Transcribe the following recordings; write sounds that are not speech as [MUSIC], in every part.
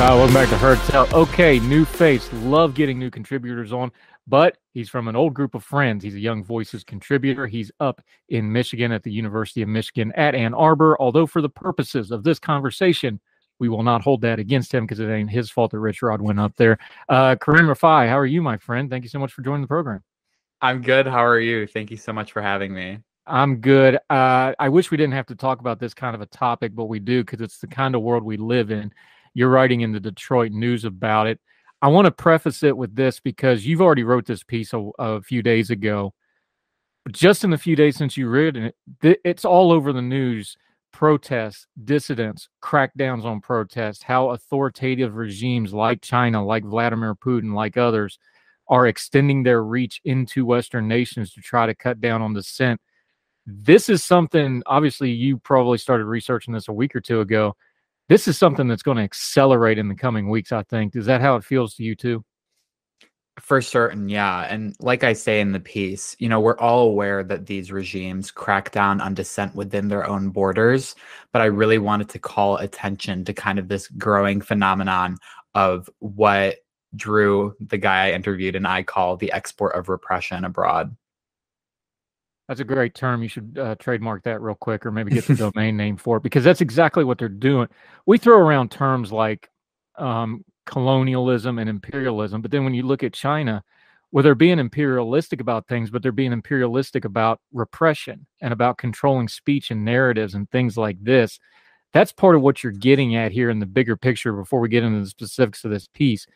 Hi, welcome back to Heard Tell. Okay, new face. Love getting new contributors on, but he's from an old group of friends. He's a Young Voices contributor. He's up in Michigan at the University of Michigan at Ann Arbor. Although, for the purposes of this conversation, we will not hold that against him because it ain't his fault that Rich Rod went up there. Uh, Kareem Rifai, how are you, my friend? Thank you so much for joining the program. I'm good. How are you? Thank you so much for having me. I'm good. Uh, I wish we didn't have to talk about this kind of a topic, but we do because it's the kind of world we live in. You're writing in the Detroit News about it. I want to preface it with this because you've already wrote this piece a, a few days ago. Just in the few days since you read it, it's all over the news. Protests, dissidents, crackdowns on protests, how authoritative regimes like China, like Vladimir Putin, like others, are extending their reach into Western nations to try to cut down on dissent. This is something, obviously, you probably started researching this a week or two ago. This is something that's going to accelerate in the coming weeks, I think. Is that how it feels to you, too? For certain, yeah. And like I say in the piece, you know, we're all aware that these regimes crack down on dissent within their own borders. But I really wanted to call attention to kind of this growing phenomenon of what Drew, the guy I interviewed, and I call the export of repression abroad. That's a great term. You should uh, trademark that real quick, or maybe get the domain name for it, because that's exactly what they're doing. We throw around terms like um, colonialism and imperialism, but then when you look at China, well, they're being imperialistic about things, but they're being imperialistic about repression and about controlling speech and narratives and things like this. That's part of what you're getting at here in the bigger picture before we get into the specifics of this piece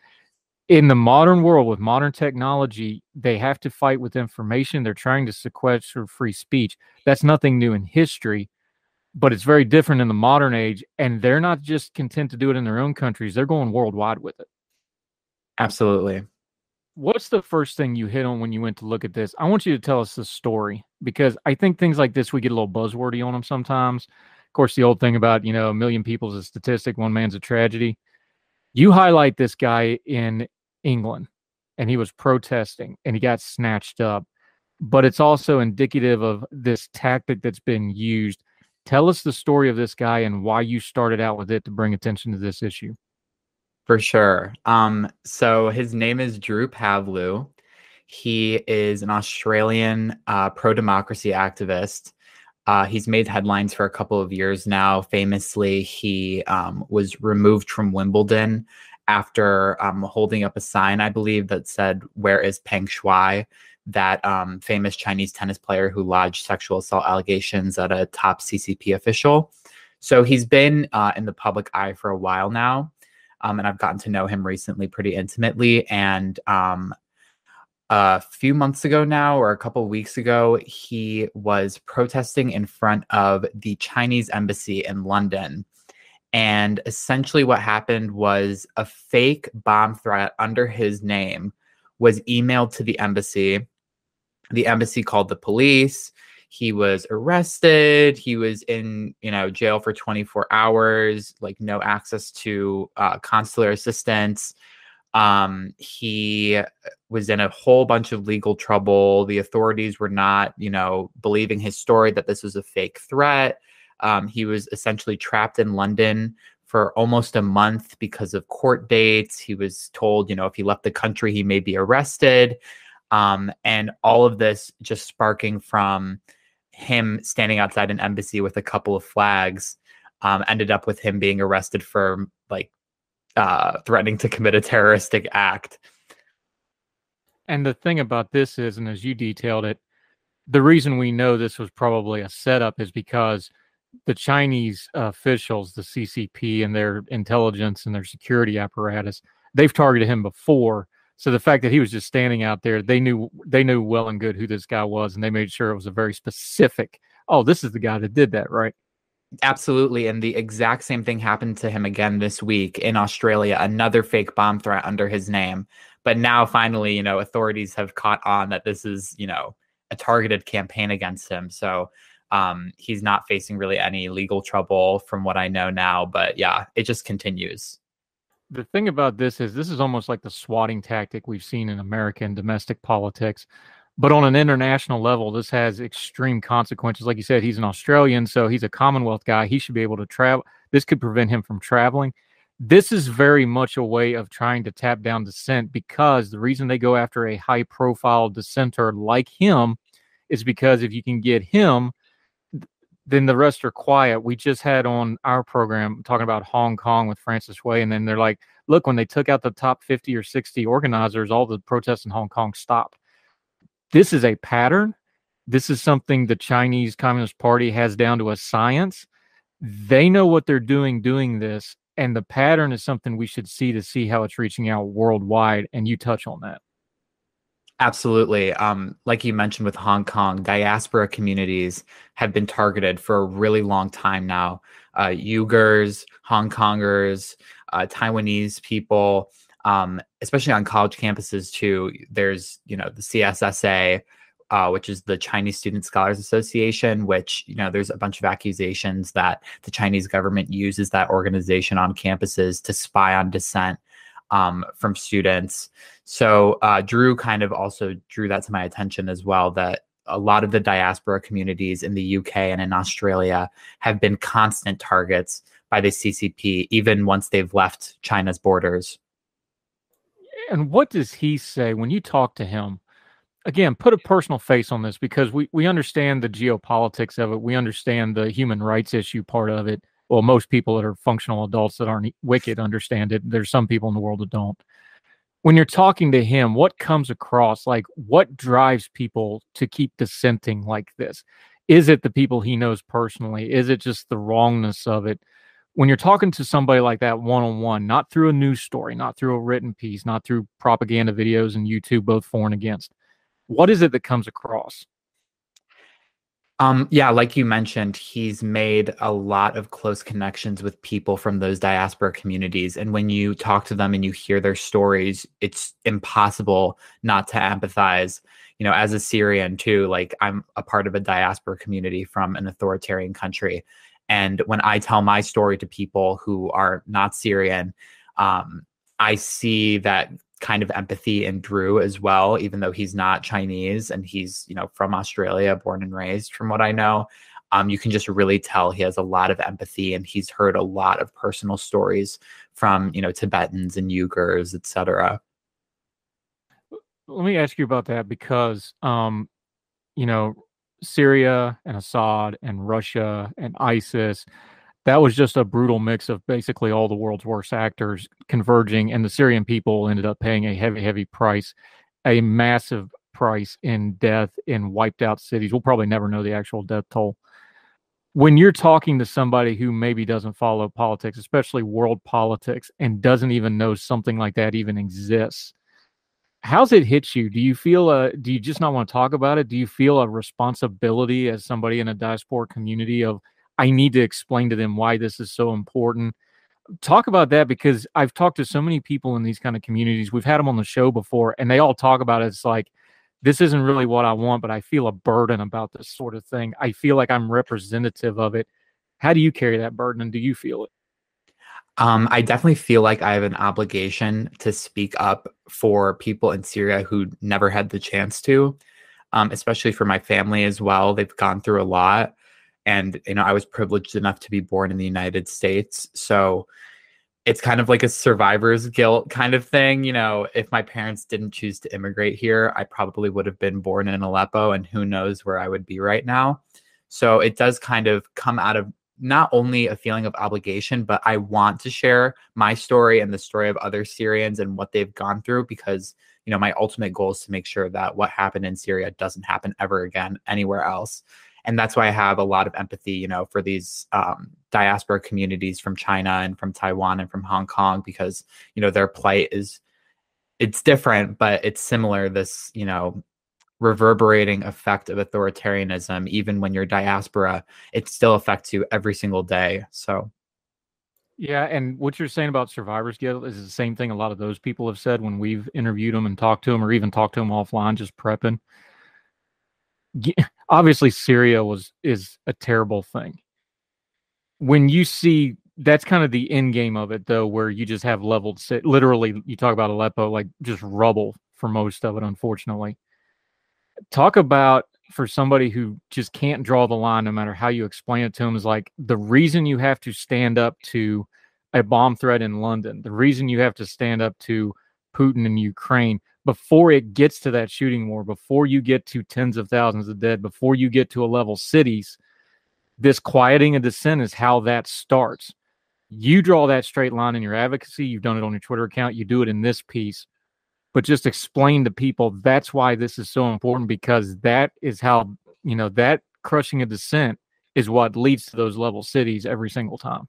in the modern world with modern technology, they have to fight with information. They're trying to sequester free speech. That's nothing new in history, but it's very different in the modern age. And they're not just content to do it in their own countries, they're going worldwide with it. Absolutely. What's the first thing you hit on when you went to look at this? I want you to tell us the story because I think things like this, we get a little buzzwordy on them sometimes. Of course, the old thing about, you know, a million people's a statistic, one man's a tragedy you highlight this guy in England and he was protesting and he got snatched up, but it's also indicative of this tactic that's been used. Tell us the story of this guy and why you started out with it to bring attention to this issue. For sure. Um, so his name is Drew Pavlou. He is an Australian uh, pro democracy activist. Uh, he's made headlines for a couple of years now. Famously, he um, was removed from Wimbledon after um, holding up a sign, I believe, that said, Where is Peng Shuai? That um, famous Chinese tennis player who lodged sexual assault allegations at a top CCP official. So he's been uh, in the public eye for a while now. Um, and I've gotten to know him recently pretty intimately. And um, a few months ago now, or a couple weeks ago, he was protesting in front of the Chinese embassy in London. And essentially, what happened was a fake bomb threat under his name was emailed to the embassy. The embassy called the police. he was arrested he was in you know jail for 24 hours like no access to uh, consular assistance um, he was in a whole bunch of legal trouble. The authorities were not you know believing his story that this was a fake threat. Um, he was essentially trapped in london for almost a month because of court dates. He was told you know if he left the country he may be arrested. Um, and all of this just sparking from him standing outside an embassy with a couple of flags um, ended up with him being arrested for like uh, threatening to commit a terroristic act. And the thing about this is, and as you detailed it, the reason we know this was probably a setup is because the Chinese officials, the CCP, and their intelligence and their security apparatus, they've targeted him before. So the fact that he was just standing out there, they knew they knew well and good who this guy was, and they made sure it was a very specific. Oh, this is the guy that did that, right? Absolutely. And the exact same thing happened to him again this week in Australia, another fake bomb threat under his name. But now finally, you know, authorities have caught on that this is, you know, a targeted campaign against him. So um, he's not facing really any legal trouble from what I know now. But yeah, it just continues. The thing about this is, this is almost like the swatting tactic we've seen in American domestic politics but on an international level, this has extreme consequences. Like you said, he's an Australian, so he's a Commonwealth guy. He should be able to travel. This could prevent him from traveling. This is very much a way of trying to tap down dissent because the reason they go after a high profile dissenter like him is because if you can get him, then the rest are quiet. We just had on our program talking about Hong Kong with Frances Hui, and then they're like, look, when they took out the top 50 or 60 organizers, all the protests in Hong Kong stopped this is a pattern. This is something the Chinese Communist Party has down to a science. They know what they're doing doing this, and the pattern is something we should see to see how it's reaching out worldwide. And you touch on that. Absolutely. Um, like you mentioned with Hong Kong, diaspora communities have been targeted for a really long time now. Uh, Uyghurs, Hong Kongers, uh, Taiwanese people, um, especially on college campuses too. There's you know the CSSA, uh, which is the Chinese Student Scholars Association, which you know there's a bunch of accusations that the Chinese government uses that organization on campuses to spy on dissent um, from students. So uh, Drew kind of also drew that to my attention as well that a lot of the diaspora communities in the UK and in Australia have been constant targets by the CCP, even once they've left China's borders and what does he say when you talk to him? Again, put a personal face on this because we, we understand the geopolitics of it. We understand the human rights issue part of it. Well, most people that are functional adults that aren't wicked understand it. There's some people in the world that don't. When you're talking to him, what comes across? Like, what drives people to keep dissenting like this? Is it the people he knows personally? Is it just the wrongness of it? When you're talking to somebody like that one on one, not through a news story, not through a written piece, not through propaganda videos and YouTube, both for and against, what is it that comes across? Um, yeah, like you mentioned, he's made a lot of close connections with people from those diaspora communities. And when you talk to them and you hear their stories, it's impossible not to empathize. You know, as a Syrian too, like I'm a part of a diaspora community from an authoritarian country. And when I tell my story to people who are not Syrian, um, I see that kind of empathy in Drew as well, even though he's not Chinese and he's, you know, from Australia, born and raised, from what I know. Um, you can just really tell he has a lot of empathy and he's heard a lot of personal stories from, you know, Tibetans and Uyghurs, etc. Let me ask you about that because, um, you know, Syria and Assad and Russia and ISIS. That was just a brutal mix of basically all the world's worst actors converging, and the Syrian people ended up paying a heavy, heavy price, a massive price in death in wiped out cities. We'll probably never know the actual death toll. When you're talking to somebody who maybe doesn't follow politics, especially world politics, and doesn't even know something like that even exists, how's it hit you? Do you feel a do you just not want to talk about it? Do you feel a responsibility as somebody in a diaspora community of I need to explain to them why this is so important? Talk about that because I've talked to so many people in these kind of communities. We've had them on the show before and they all talk about it. It's like this isn't really what I want, but I feel a burden about this sort of thing. I feel like I'm representative of it. How do you carry that burden and do you feel it? Um, I definitely feel like I have an obligation to speak up for people in Syria who never had the chance to, um, especially for my family as well. They've gone through a lot. And, you know, I was privileged enough to be born in the United States. So it's kind of like a survivor's guilt kind of thing. You know, if my parents didn't choose to immigrate here, I probably would have been born in Aleppo and who knows where I would be right now. So it does kind of come out of not only a feeling of obligation, but I want to share my story and the story of other Syrians and what they've gone through because, you know, my ultimate goal is to make sure that what happened in Syria doesn't happen ever again anywhere else and that's why I have a lot of empathy, you know, for these um, diaspora communities from China and from Taiwan and from Hong Kong because you know their plight is it's different, but it's similar. This you know reverberating effect of authoritarianism, even when you're diaspora, it still affects you every single day. So. Yeah, and what you're saying about survivors guilt is the same thing a lot of those people have said when we've interviewed them and talked to them, or even talked to them offline, just prepping [LAUGHS] obviously Syria was is a terrible thing. When you see that's kind of the end game of it though, where you just have leveled literally you talk about Aleppo, like just rubble for most of it, unfortunately. Talk about for somebody who just can't draw the line no matter how you explain it to them is like the reason you have to stand up to a bomb threat in London, the reason you have to stand up to Putin in Ukraine before it gets to that shooting war, before you get to tens of thousands of dead, before you get to a level cities, this quieting of dissent is how that starts. You draw that straight line in your advocacy. You've done it on your Twitter account. You do it in this piece, but just explain to people that's why this is so important because that is how, you know, that crushing of dissent is what leads to those level cities every single time.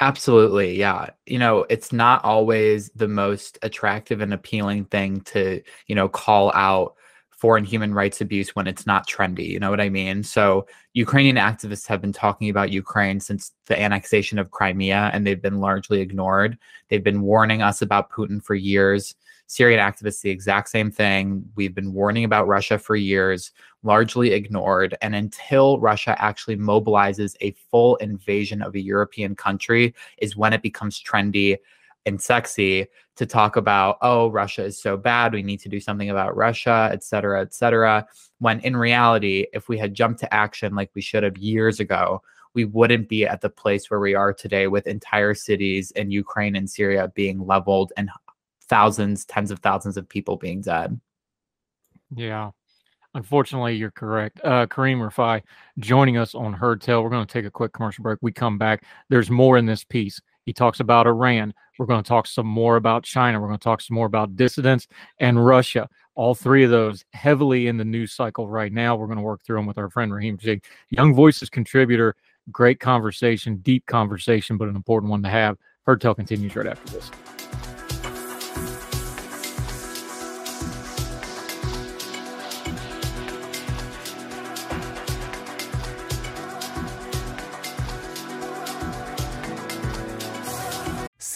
Absolutely. Yeah. You know, it's not always the most attractive and appealing thing to, you know, call out foreign human rights abuse when it's not trendy. You know what I mean? So, Ukrainian activists have been talking about Ukraine since the annexation of Crimea, and they've been largely ignored. They've been warning us about Putin for years. Syrian activists, the exact same thing. We've been warning about Russia for years, largely ignored. And until Russia actually mobilizes a full invasion of a European country, is when it becomes trendy and sexy to talk about, oh, Russia is so bad. We need to do something about Russia, et cetera, et cetera. When in reality, if we had jumped to action like we should have years ago, we wouldn't be at the place where we are today with entire cities in Ukraine and Syria being leveled and thousands, tens of thousands of people being dead. Yeah. Unfortunately, you're correct. Uh, Kareem Rifai joining us on Heard Tell. We're going to take a quick commercial break. We come back. There's more in this piece. He talks about Iran. We're going to talk some more about China. We're going to talk some more about dissidents and Russia. All three of those heavily in the news cycle right now. We're going to work through them with our friend Raheem Jig, Young Voices contributor. Great conversation, deep conversation, but an important one to have. Heard Tell continues right after this.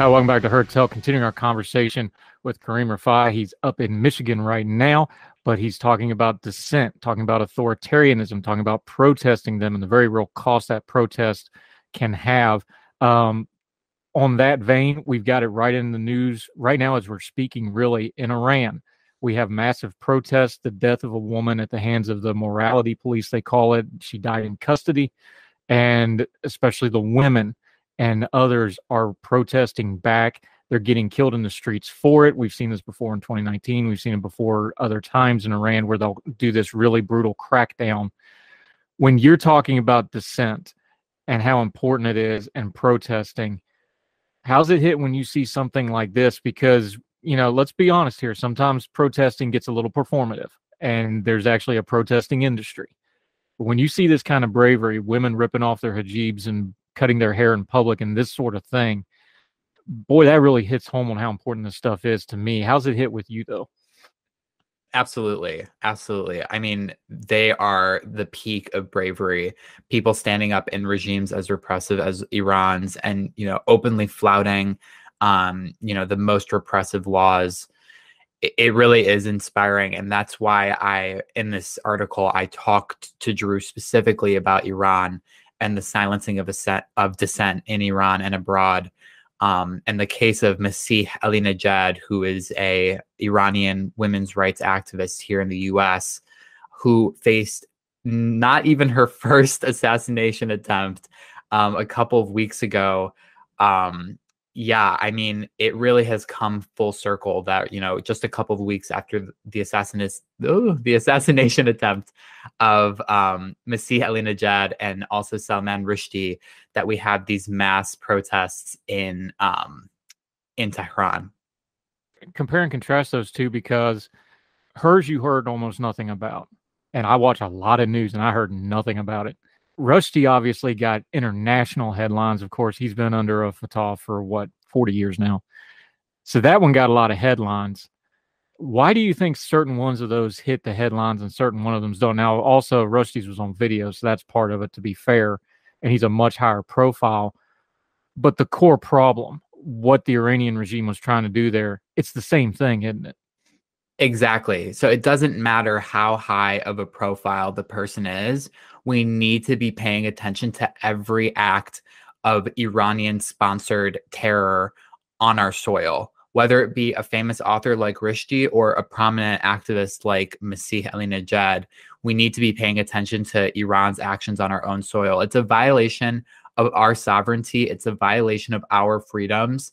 Uh, welcome back to Tell. Continuing our conversation with Kareem Rifai. He's up in Michigan right now, but he's talking about dissent, talking about authoritarianism, talking about protesting them and the very real cost that protest can have. Um, on that vein, we've got it right in the news right now as we're speaking, really, in Iran. We have massive protests, the death of a woman at the hands of the morality police, they call it. She died in custody. And especially the women and others are protesting back. They're getting killed in the streets for it. We've seen this before in 2019. We've seen it before other times in Iran where they'll do this really brutal crackdown. When you're talking about dissent and how important it is and protesting, how's it hit when you see something like this? Because, you know, let's be honest here. Sometimes protesting gets a little performative and there's actually a protesting industry. But when you see this kind of bravery, women ripping off their hijabs and cutting their hair in public and this sort of thing, boy, that really hits home on how important this stuff is to me. How's it hit with you though? Absolutely. Absolutely. I mean, they are the peak of bravery. People standing up in regimes as repressive as Iran's and, you know, openly flouting um, you know, the most repressive laws. It, it really is inspiring. And that's why I in this article I talked to Drew specifically about Iran and the silencing of dissent of dissent in Iran and abroad um, and the case of Masih Alinejad, who is a Iranian women's rights activist here in the U.S., who faced not even her [LAUGHS] first assassination attempt um, a couple of weeks ago. Um, yeah, I mean, it really has come full circle that, you know, just a couple of weeks after the assassination, oh, the [LAUGHS] assassination attempt of um, Masih Alinejad and also Salman Rushdie, that we have these mass protests in um, in Tehran. Compare and contrast those two because hers you heard almost nothing about. And I watch a lot of news and I heard nothing about it. Rushdie obviously got international headlines. Of course, he's been under a fatwa for what, 40 years now. So that one got a lot of headlines. Why do you think certain ones of those hit the headlines and certain one of them don't? Now, also, Rushdie's was on video, so that's part of it, to be fair. And he's a much higher profile. But the core problem, what the Iranian regime was trying to do there, it's the same thing, isn't it? Exactly. So it doesn't matter how high of a profile the person is. We need to be paying attention to every act of Iranian sponsored terror on our soil, whether it be a famous author like Rushdie or a prominent activist like Masih Alinejad. We need to be paying attention to Iran's actions on our own soil. It's a violation of our sovereignty. It's a violation of our freedoms.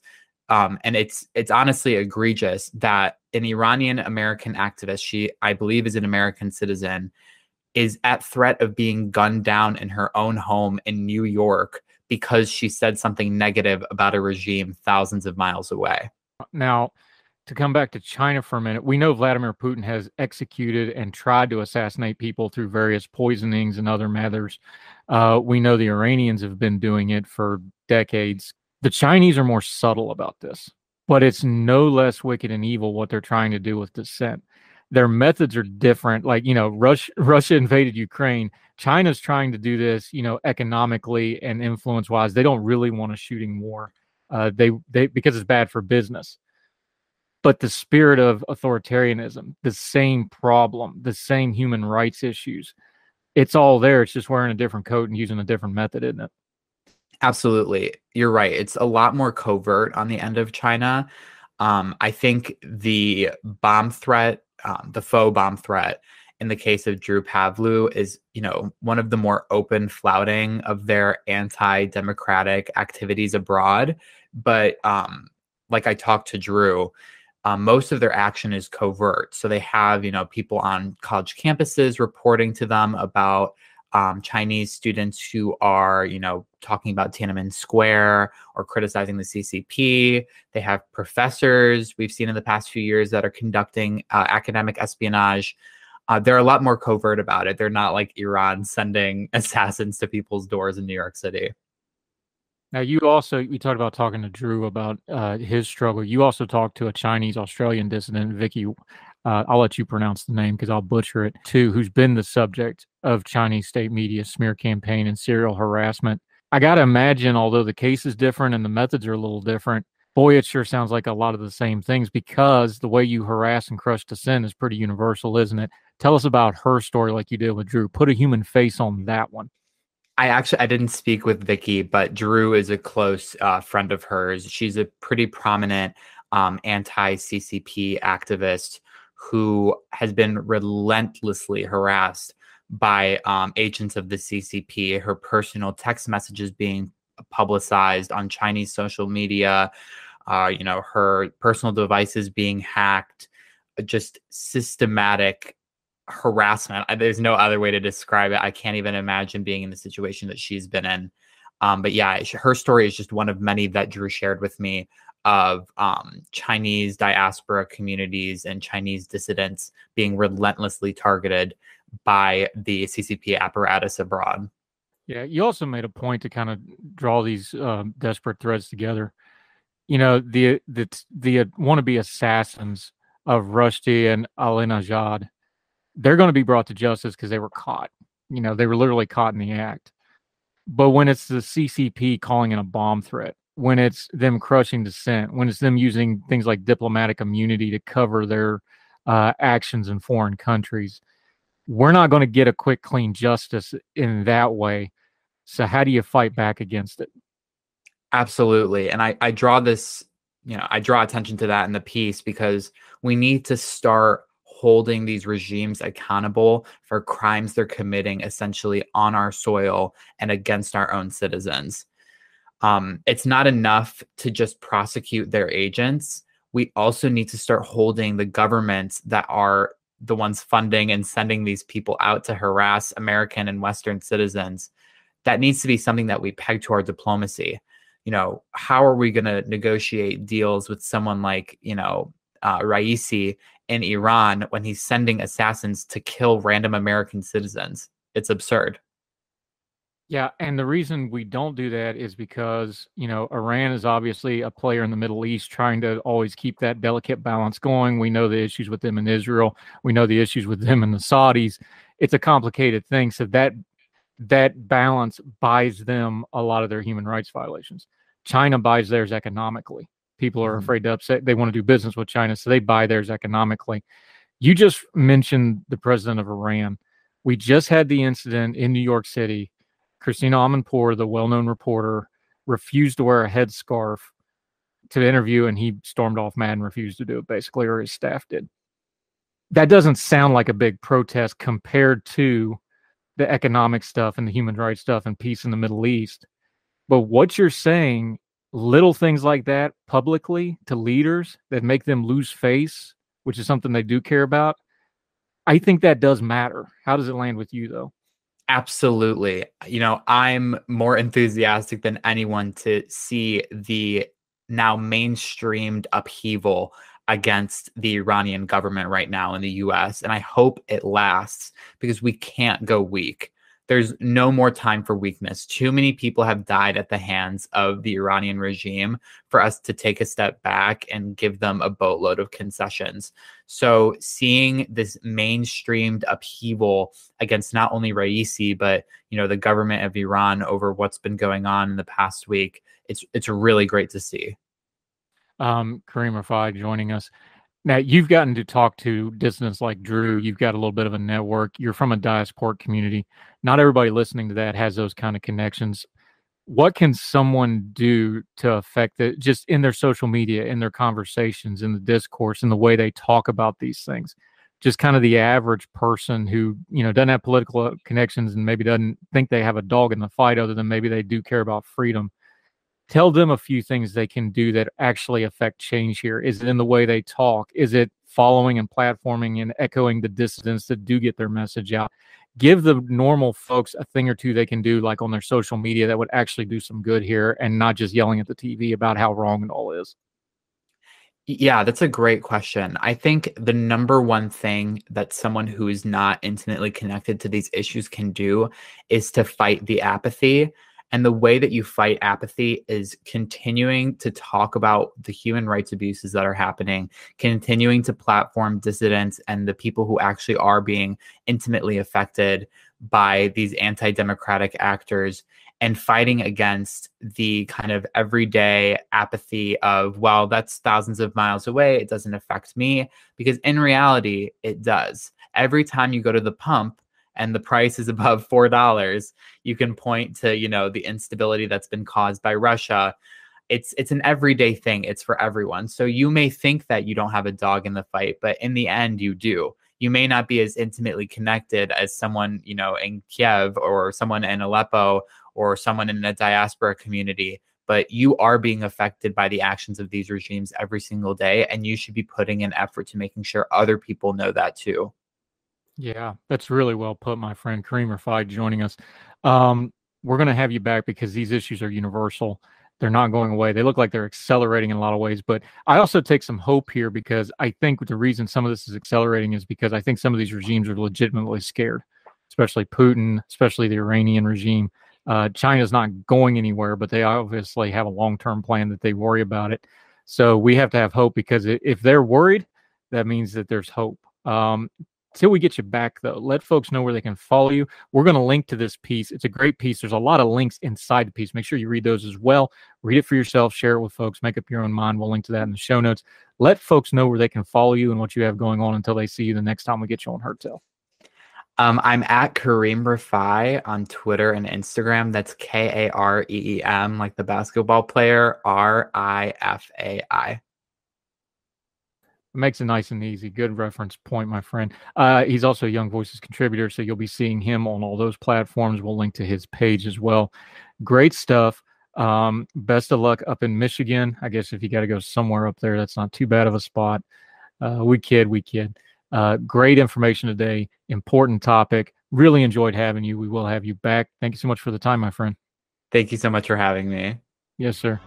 Um, and it's it's honestly egregious that an Iranian American activist, she I believe is an American citizen, is at threat of being gunned down in her own home in New York because she said something negative about a regime thousands of miles away. Now, to come back to China for a minute, we know Vladimir Putin has executed and tried to assassinate people through various poisonings and other matters. Uh, we know the Iranians have been doing it for decades. The Chinese are more subtle about this, but it's no less wicked and evil what they're trying to do with dissent. Their methods are different. Like, you know, Russia, [LAUGHS] Russia invaded Ukraine. China's trying to do this, you know, economically and influence wise. They don't really want a shooting war. Uh, they, they, because it's bad for business. But the spirit of authoritarianism, the same problem, the same human rights issues, it's all there. It's just wearing a different coat and using a different method, isn't it? Absolutely. You're right. It's a lot more covert on the end of China. Um, I think the bomb threat, um, the faux bomb threat in the case of Drew Pavlou is, you know, one of the more open flouting of their anti-democratic activities abroad. But um, like I talked to Drew, um, most of their action is covert. So they have, you know, people on college campuses reporting to them about um, Chinese students who are, you know, talking about Tiananmen Square or criticizing the CCP. They have professors we've seen in the past few years that are conducting uh, academic espionage. Uh, they're a lot more covert about it. They're not like Iran sending [LAUGHS] assassins to people's doors in New York City. Now, you also we talked about talking to Drew about uh, his struggle. You also talked to a Chinese Australian dissident, Vicky uh, I'll let you pronounce the name because I'll butcher it too, who's been the subject of Chinese state media smear campaign and serial harassment. I got to imagine, although the case is different and the methods are a little different, boy, it sure sounds like a lot of the same things because the way you harass and crush dissent is pretty universal, isn't it? Tell us about her story like you did with Drew. Put a human face on that one. I actually I didn't speak with Vicky, but Drew is a close uh, friend of hers. She's a pretty prominent um, anti CCP activist who has been relentlessly harassed by um, agents of the CCP, her personal text messages being publicized on Chinese social media. uh, you know, her personal devices being hacked, just systematic harassment. There's no other way to describe it. I can't even imagine being in the situation that she's been in. Um, but yeah, her story is just one of many that Drew shared with me of um, Chinese diaspora communities and Chinese dissidents being relentlessly targeted by the CCP apparatus abroad. Yeah, you also made a point to kind of draw these um, desperate threads together. You know, the the the wannabe assassins of Rushdie and Ahmadinejad, they're going to be brought to justice because they were caught. You know, they were literally caught in the act. But when it's the CCP calling in a bomb threat, when it's them crushing dissent, when it's them using things like diplomatic immunity to cover their uh, actions in foreign countries, we're not going to get a quick, clean justice in that way. So, how do you fight back against it? Absolutely. And I, I draw this, you know, I draw attention to that in the piece because we need to start holding these regimes accountable for crimes they're committing essentially on our soil and against our own citizens. Um, it's not enough to just prosecute their agents. We also need to start holding the governments that are the ones funding and sending these people out to harass American and Western citizens. That needs to be something that we peg to our diplomacy. You know, how are we going to negotiate deals with someone like, you know, uh, Raisi in Iran when he's sending assassins to kill random American citizens. It's absurd. Yeah, and the reason we don't do that is because, you know, Iran is obviously a player in the Middle East trying to always keep that delicate balance going. We know the issues with them in Israel. We know the issues with them and the Saudis. It's a complicated thing. So that that balance buys them a lot of their human rights violations. China buys theirs economically. People are mm-hmm. afraid to upset. They want to do business with China, so they buy theirs economically. You just mentioned the president of Iran. We just had the incident in New York City. Christiane Amanpour, the well-known reporter, refused to wear a headscarf to the interview, and he stormed off mad and refused to do it, basically, or his staff did. That doesn't sound like a big protest compared to the economic stuff and the human rights stuff and peace in the Middle East. But what you're saying little things like that publicly to leaders that make them lose face, which is something they do care about, I think that does matter. How does it land with you though? Absolutely. You know, I'm more enthusiastic than anyone to see the now mainstreamed upheaval against the Iranian government right now in the US. And I hope it lasts because we can't go weak there's no more time for weakness. Too many people have died at the hands of the Iranian regime for us to take a step back and give them a boatload of concessions. So, seeing this mainstreamed upheaval against not only Raisi but you know the government of Iran over what's been going on in the past week, it's it's really great to see. Um, Kareem Rifai joining us. Now you've gotten to talk to dissidents like Drew. You've got a little bit of a network. You're from a diaspora community. Not everybody listening to that has those kind of connections. What can someone do to affect it just in their social media, in their conversations, in the discourse, in the way they talk about these things? Just kind of the average person who, you know, doesn't have political uh, connections and maybe doesn't think they have a dog in the fight other than maybe they do care about freedom tell them a few things they can do that actually affect change here. Is it in the way they talk? Is it following and platforming and echoing the dissidents that do get their message out? Give the normal folks a thing or two they can do, like on their social media, that would actually do some good here and not just yelling at the TV about how wrong it all is. Yeah, that's a great question. I think the number one thing that someone who is not intimately connected to these issues can do is to fight the apathy and the way that you fight apathy is continuing to talk about the human rights abuses that are happening, continuing to platform dissidents and the people who actually are being intimately affected by these anti democratic actors and fighting against the kind of everyday apathy of, well, that's thousands of miles away. It doesn't affect me. Because in reality, it does. Every time you go to the pump, and the price is [LAUGHS] above four dollars, you can point to you know the instability that's been caused by Russia. It's it's an everyday thing. It's for everyone. So you may think that you don't have a dog in the fight, but in the end, you do. You may not be as intimately connected as someone you know in Kiev or someone in Aleppo or someone in a diaspora community, but you are being affected by the actions of these regimes every single day. And you should be putting an effort to making sure other people know that too. Yeah, that's really well put, my friend Kareem Rifai joining us. Um, we're going to have you back because these issues are universal. They're not going away. They look like they're accelerating in a lot of ways. But I also take some hope here because I think the reason some of this is accelerating is because I think some of these regimes are legitimately scared, especially Putin, especially the Iranian regime. Uh, China's not going anywhere, but they obviously have a long term plan that they worry about it. So we have to have hope because if they're worried, that means that there's hope. Um, Till we get you back, though, let folks know where they can follow you. We're going to link to this piece. It's a great piece. There's a lot of links inside the piece. Make sure you read those as well. Read it for yourself, share it with folks, make up your own mind. We'll link to that in the show notes. Let folks know where they can follow you and what you have going on until they see you the next time we get you on Heard Tell. Um, I'm at Kareem Rifai on Twitter and Instagram. That's K A R E E M, like the basketball player, R I F A I makes it nice and easy. Good reference point, my friend. Uh, he's also a Young Voices contributor, so you'll be seeing him on all those platforms. We'll link to his page as well. Great stuff. Um, best of luck up in Michigan. I guess if you got to go somewhere up there, that's not too bad of a spot. Uh, we kid, we kid. Uh, great information today. Important topic. Really enjoyed having you. We will have you back. Thank you so much for the time, my friend. Thank you so much for having me. Yes, sir.